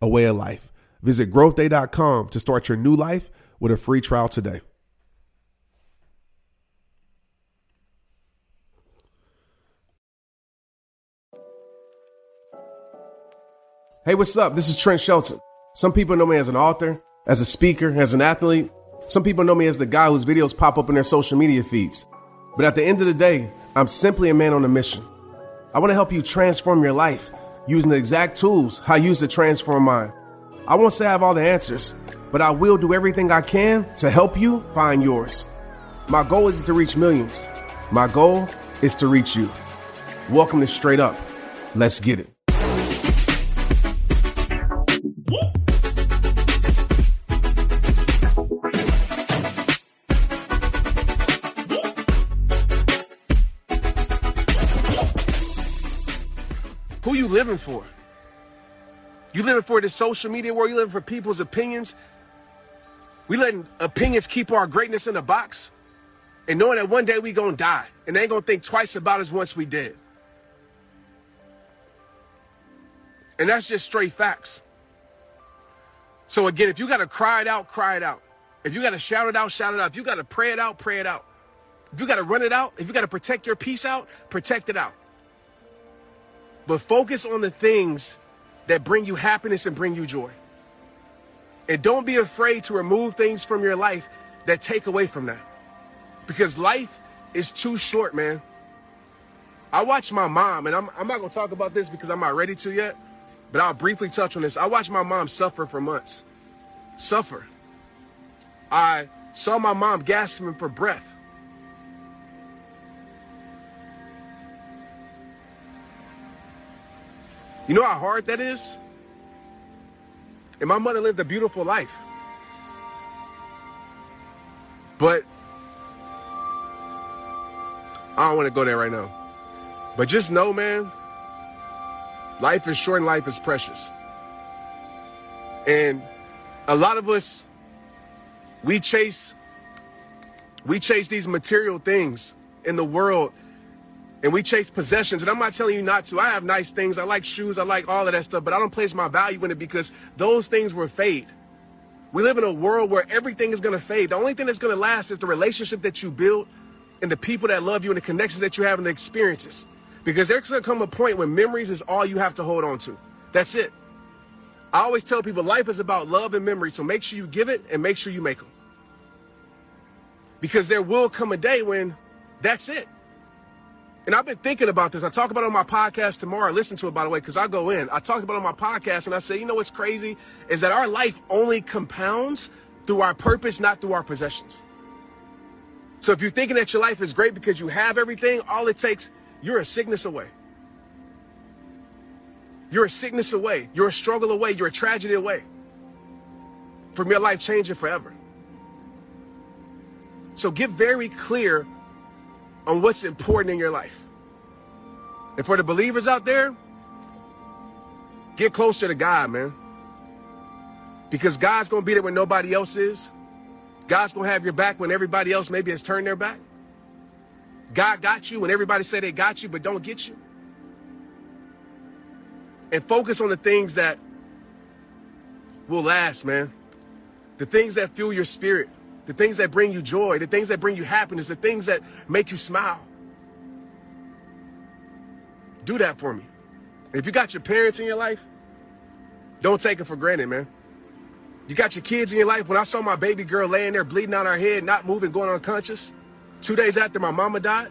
a way of life. Visit growthday.com to start your new life with a free trial today. Hey, what's up? This is Trent Shelton. Some people know me as an author, as a speaker, as an athlete. Some people know me as the guy whose videos pop up in their social media feeds. But at the end of the day, I'm simply a man on a mission. I want to help you transform your life using the exact tools I use to transform mine. I won't say I have all the answers, but I will do everything I can to help you find yours. My goal isn't to reach millions. My goal is to reach you. Welcome to Straight Up. Let's get it. Living for? You living for the social media world? You living for people's opinions? We letting opinions keep our greatness in a box? And knowing that one day we gonna die. And they ain't gonna think twice about us once we dead. And that's just straight facts. So again, if you gotta cry it out, cry it out. If you gotta shout it out, shout it out. If you gotta pray it out, pray it out. If you gotta run it out, if you gotta protect your peace out, protect it out. But focus on the things that bring you happiness and bring you joy. And don't be afraid to remove things from your life that take away from that. Because life is too short, man. I watched my mom, and I'm, I'm not going to talk about this because I'm not ready to yet, but I'll briefly touch on this. I watched my mom suffer for months. Suffer. I saw my mom gasping for breath. You know how hard that is? And my mother lived a beautiful life. But I don't want to go there right now. But just know, man, life is short and life is precious. And a lot of us, we chase, we chase these material things in the world and we chase possessions. And I'm not telling you not to. I have nice things. I like shoes. I like all of that stuff, but I don't place my value in it because those things will fade. We live in a world where everything is going to fade. The only thing that's going to last is the relationship that you build and the people that love you and the connections that you have and the experiences. Because there's going to come a point when memories is all you have to hold on to. That's it. I always tell people life is about love and memory. So make sure you give it and make sure you make them. Because there will come a day when that's it. And I've been thinking about this. I talk about it on my podcast tomorrow. Listen to it, by the way, because I go in. I talk about it on my podcast and I say, you know what's crazy? Is that our life only compounds through our purpose, not through our possessions. So if you're thinking that your life is great because you have everything, all it takes, you're a sickness away. You're a sickness away. You're a struggle away. You're a tragedy away from your life changing forever. So get very clear on what's important in your life. And for the believers out there, get closer to God, man. Because God's going to be there when nobody else is. God's going to have your back when everybody else maybe has turned their back. God got you when everybody say they got you but don't get you. And focus on the things that will last, man. The things that fuel your spirit the things that bring you joy, the things that bring you happiness, the things that make you smile. Do that for me. If you got your parents in your life, don't take it for granted, man. You got your kids in your life. When I saw my baby girl laying there bleeding out her head, not moving, going unconscious, two days after my mama died,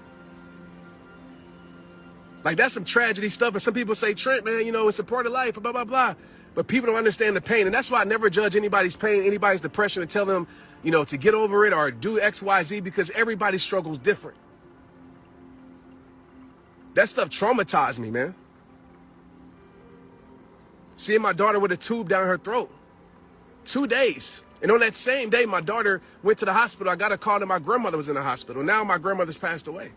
like that's some tragedy stuff. And some people say, Trent, man, you know, it's a part of life, blah, blah, blah. But people don't understand the pain. And that's why I never judge anybody's pain, anybody's depression, and tell them you know, to get over it or do X, Y, Z because everybody struggles different. That stuff traumatized me, man. Seeing my daughter with a tube down her throat. Two days. And on that same day, my daughter went to the hospital. I got a call that my grandmother was in the hospital. Now my grandmother's passed away.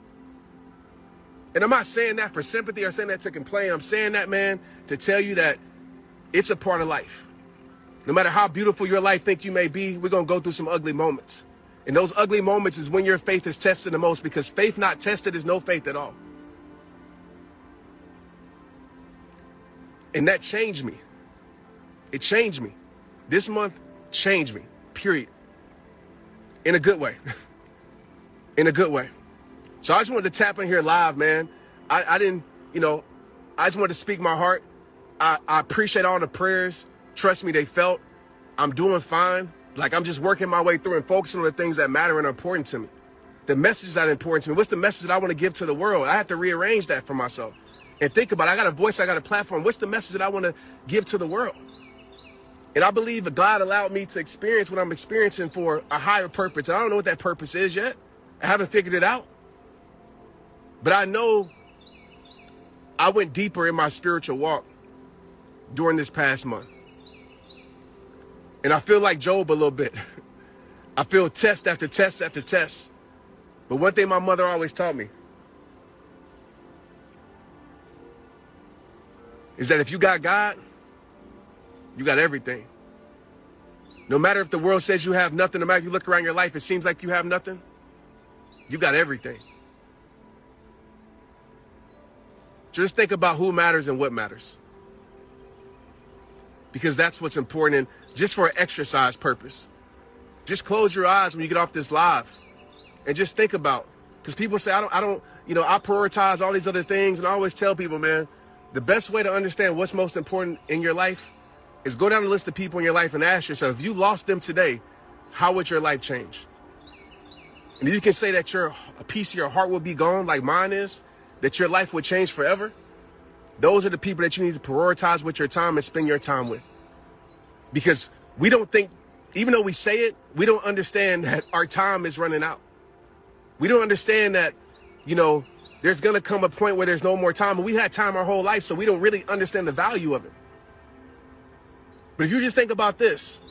And I'm not saying that for sympathy or saying that to complain. I'm saying that, man, to tell you that it's a part of life. No matter how beautiful your life think you may be, we're going to go through some ugly moments. And those ugly moments is when your faith is tested the most because faith not tested is no faith at all. And that changed me. It changed me. This month changed me, period. In a good way. in a good way. So I just wanted to tap in here live, man. I, I didn't, you know, I just wanted to speak my heart. I, I appreciate all the prayers. Trust me, they felt. I'm doing fine. Like I'm just working my way through and focusing on the things that matter and are important to me. The message that important to me. What's the message that I want to give to the world? I have to rearrange that for myself and think about it. I got a voice, I got a platform. What's the message that I want to give to the world? And I believe God allowed me to experience what I'm experiencing for a higher purpose. I don't know what that purpose is yet. I haven't figured it out. But I know I went deeper in my spiritual walk during this past month. And I feel like Job a little bit. I feel test after test after test. But one thing my mother always taught me is that if you got God, you got everything. No matter if the world says you have nothing, no matter if you look around your life, it seems like you have nothing, you got everything. Just think about who matters and what matters. Because that's what's important, just for an exercise purpose. Just close your eyes when you get off this live and just think about because people say I don't I don't you know I prioritize all these other things and I always tell people man the best way to understand what's most important in your life is go down the list of people in your life and ask yourself, if you lost them today, how would your life change? And you can say that your a piece of your heart would be gone, like mine is, that your life would change forever. Those are the people that you need to prioritize with your time and spend your time with. Because we don't think, even though we say it, we don't understand that our time is running out. We don't understand that, you know, there's going to come a point where there's no more time. And we had time our whole life, so we don't really understand the value of it. But if you just think about this,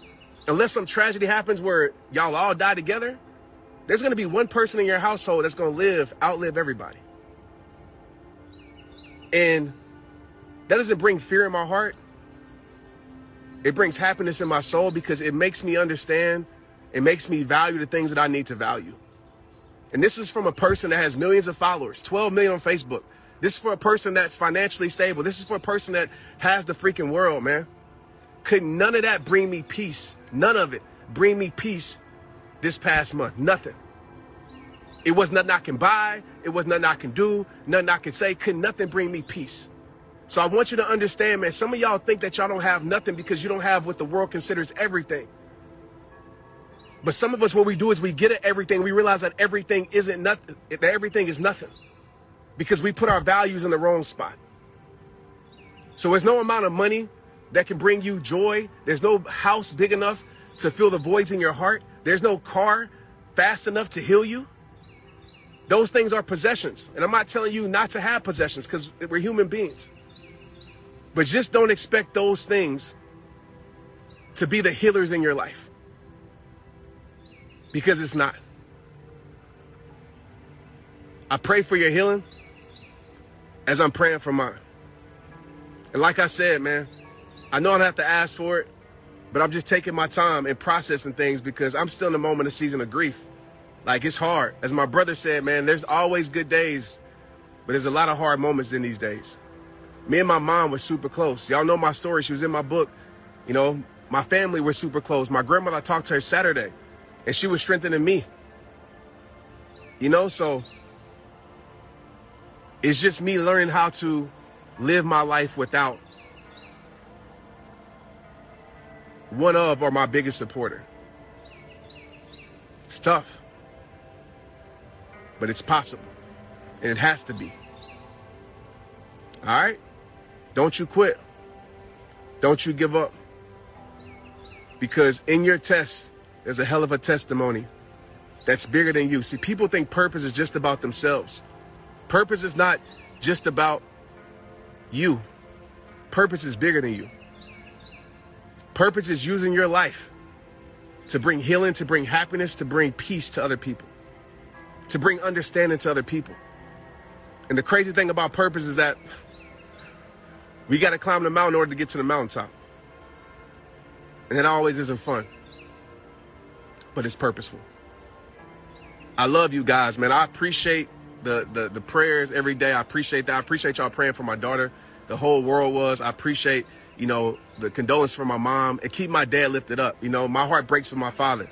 unless some tragedy happens where y'all all die together, there's going to be one person in your household that's going to live, outlive everybody. And that doesn't bring fear in my heart. It brings happiness in my soul because it makes me understand, it makes me value the things that I need to value. And this is from a person that has millions of followers, 12 million on Facebook. This is for a person that's financially stable. This is for a person that has the freaking world, man. Could none of that bring me peace? None of it bring me peace this past month. Nothing. It was nothing I can buy. It was nothing I can do. Nothing I can say. Could nothing bring me peace? So I want you to understand, man, some of y'all think that y'all don't have nothing because you don't have what the world considers everything. But some of us, what we do is we get at everything. We realize that everything isn't nothing. That everything is nothing because we put our values in the wrong spot. So there's no amount of money that can bring you joy. There's no house big enough to fill the voids in your heart. There's no car fast enough to heal you. Those things are possessions. And I'm not telling you not to have possessions because we're human beings. But just don't expect those things to be the healers in your life because it's not. I pray for your healing as I'm praying for mine. And like I said, man, I know I don't have to ask for it, but I'm just taking my time and processing things because I'm still in the moment of season of grief. Like it's hard. As my brother said, man, there's always good days, but there's a lot of hard moments in these days. Me and my mom were super close. Y'all know my story. She was in my book. You know, my family were super close. My grandmother, I talked to her Saturday, and she was strengthening me. You know, so it's just me learning how to live my life without one of or my biggest supporter. It's tough, but it's possible, and it has to be. All right? Don't you quit. Don't you give up. Because in your test, there's a hell of a testimony that's bigger than you. See, people think purpose is just about themselves. Purpose is not just about you. Purpose is bigger than you. Purpose is using your life to bring healing, to bring happiness, to bring peace to other people, to bring understanding to other people. And the crazy thing about purpose is that we got to climb the mountain in order to get to the mountaintop. And it always isn't fun, but it's purposeful. I love you guys, man. I appreciate the, the, the prayers every day. I appreciate that. I appreciate y'all praying for my daughter. The whole world was. I appreciate, you know, the condolence for my mom and keep my dad lifted up. You know, my heart breaks for my father.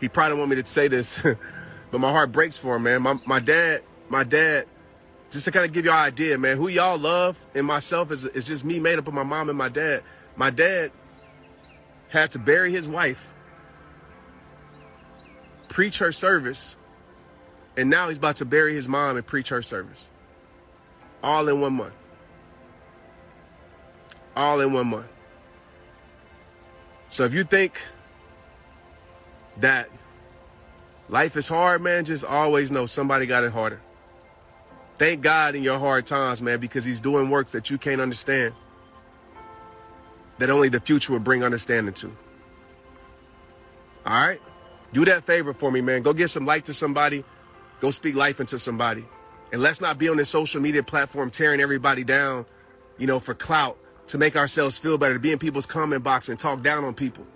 He probably want me to say this, but my heart breaks for him, man. My, my dad, my dad just to kind of give you an idea, man, who y'all love and myself is, is just me made up of my mom and my dad. My dad had to bury his wife, preach her service, and now he's about to bury his mom and preach her service. All in one month. All in one month. So if you think that life is hard, man, just always know somebody got it harder. Thank God in your hard times, man, because he's doing works that you can't understand. That only the future will bring understanding to. All right? Do that favor for me, man. Go get some light to somebody. Go speak life into somebody. And let's not be on this social media platform tearing everybody down, you know, for clout to make ourselves feel better, to be in people's comment box and talk down on people.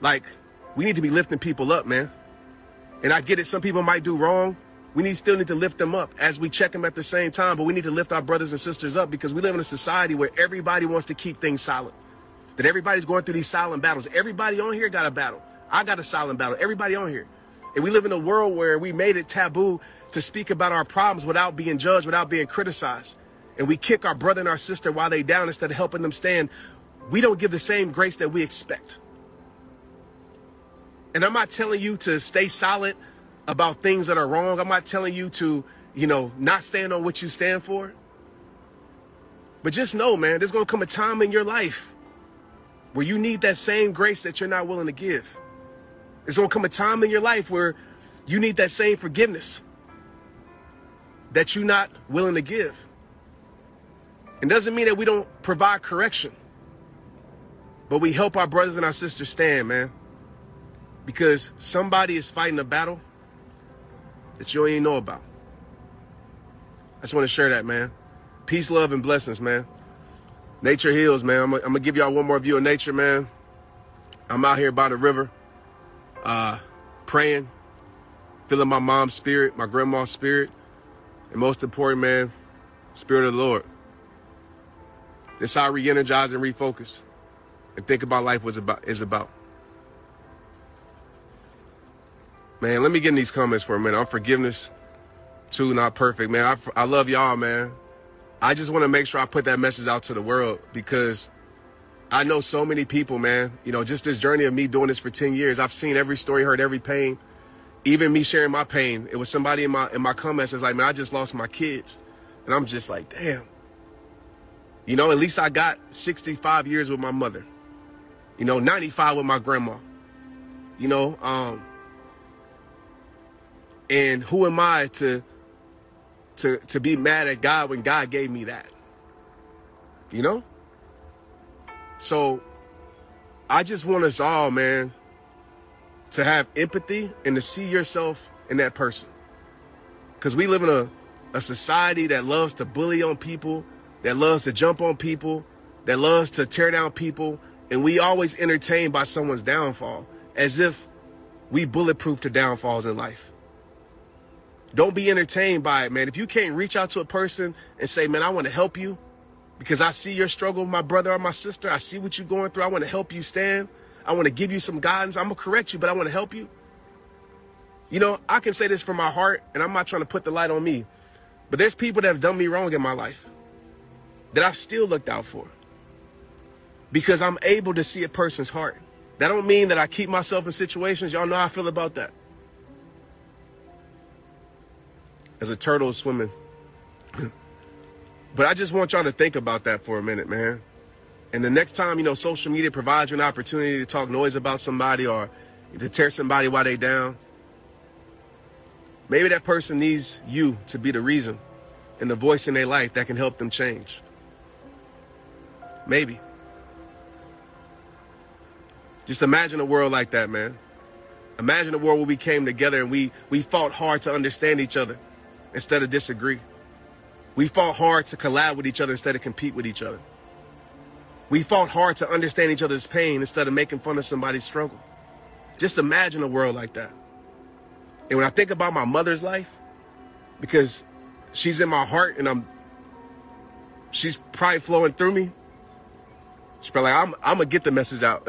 Like, we need to be lifting people up, man. And I get it, some people might do wrong, we need still need to lift them up as we check them at the same time, but we need to lift our brothers and sisters up because we live in a society where everybody wants to keep things silent. That everybody's going through these silent battles. Everybody on here got a battle. I got a silent battle. Everybody on here. And we live in a world where we made it taboo to speak about our problems without being judged, without being criticized. And we kick our brother and our sister while they down instead of helping them stand. We don't give the same grace that we expect. And I'm not telling you to stay silent about things that are wrong. I'm not telling you to, you know, not stand on what you stand for. But just know, man, there's going to come a time in your life where you need that same grace that you're not willing to give. There's going to come a time in your life where you need that same forgiveness that you're not willing to give. It doesn't mean that we don't provide correction, but we help our brothers and our sisters stand, man. Because somebody is fighting a battle that you even know about. I just want to share that, man. Peace, love, and blessings, man. Nature heals, man. I'm, I'm gonna give y'all one more view of nature, man. I'm out here by the river, uh, praying, feeling my mom's spirit, my grandma's spirit, and most important, man, spirit of the Lord. This how I re-energize and refocus and think about life was about is about. Man, let me get in these comments for a minute. I'm forgiveness too, not perfect. Man, I, I love y'all, man. I just want to make sure I put that message out to the world because I know so many people, man. You know, just this journey of me doing this for 10 years, I've seen every story, heard every pain. Even me sharing my pain. It was somebody in my in my comments that's like, man, I just lost my kids. And I'm just like, damn. You know, at least I got 65 years with my mother. You know, 95 with my grandma. You know, um, and who am I to to to be mad at God when God gave me that? You know? So I just want us all, man, to have empathy and to see yourself in that person. Cause we live in a, a society that loves to bully on people, that loves to jump on people, that loves to tear down people, and we always entertained by someone's downfall as if we bulletproof to downfalls in life. Don't be entertained by it, man. If you can't reach out to a person and say, man, I want to help you because I see your struggle, my brother or my sister. I see what you're going through. I want to help you stand. I want to give you some guidance. I'm going to correct you, but I want to help you. You know, I can say this from my heart, and I'm not trying to put the light on me, but there's people that have done me wrong in my life that I've still looked out for because I'm able to see a person's heart. That don't mean that I keep myself in situations. Y'all know how I feel about that. As a turtle swimming. but I just want y'all to think about that for a minute, man. And the next time, you know, social media provides you an opportunity to talk noise about somebody or to tear somebody while they down, maybe that person needs you to be the reason and the voice in their life that can help them change. Maybe. Just imagine a world like that, man. Imagine a world where we came together and we, we fought hard to understand each other instead of disagree. We fought hard to collab with each other instead of compete with each other. We fought hard to understand each other's pain instead of making fun of somebody's struggle. Just imagine a world like that. And when I think about my mother's life, because she's in my heart and I'm she's probably flowing through me. She's probably like, I'm I'm gonna get the message out.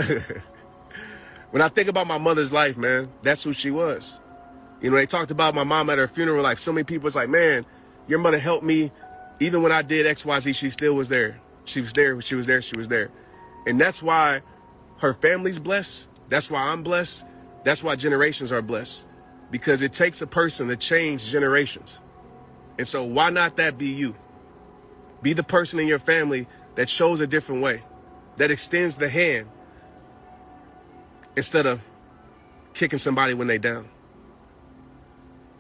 when I think about my mother's life, man, that's who she was. You know, they talked about my mom at her funeral. Like so many people was like, man, your mother helped me. Even when I did XYZ, she still was there. She was there. She was there. She was there. And that's why her family's blessed. That's why I'm blessed. That's why generations are blessed. Because it takes a person to change generations. And so why not that be you? Be the person in your family that shows a different way, that extends the hand instead of kicking somebody when they down.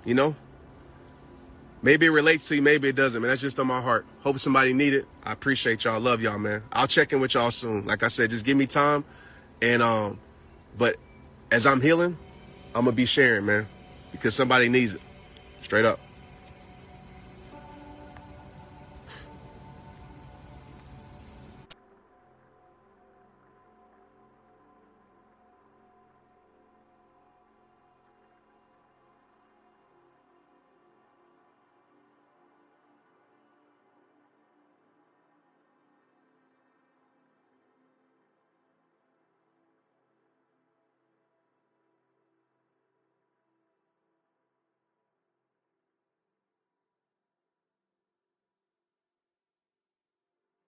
You know? Maybe it relates to you, maybe it doesn't, man. That's just on my heart. Hope somebody need it. I appreciate y'all. Love y'all, man. I'll check in with y'all soon. Like I said, just give me time. And um, but as I'm healing, I'm gonna be sharing, man. Because somebody needs it. Straight up.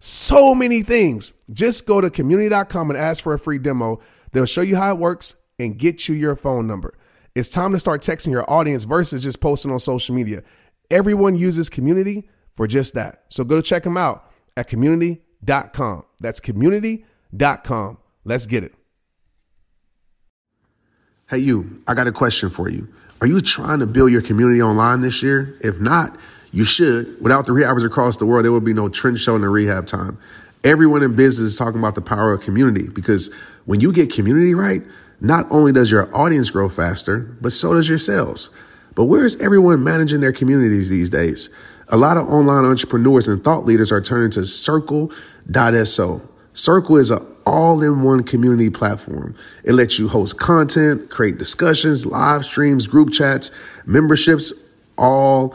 so many things. Just go to community.com and ask for a free demo. They'll show you how it works and get you your phone number. It's time to start texting your audience versus just posting on social media. Everyone uses community for just that. So go to check them out at community.com. That's community.com. Let's get it. Hey, you, I got a question for you. Are you trying to build your community online this year? If not, you should. Without the rehabbers across the world, there would be no Trent Shelton the rehab time. Everyone in business is talking about the power of community because when you get community right, not only does your audience grow faster, but so does your sales. But where is everyone managing their communities these days? A lot of online entrepreneurs and thought leaders are turning to Circle.so. Circle is an all in one community platform. It lets you host content, create discussions, live streams, group chats, memberships, all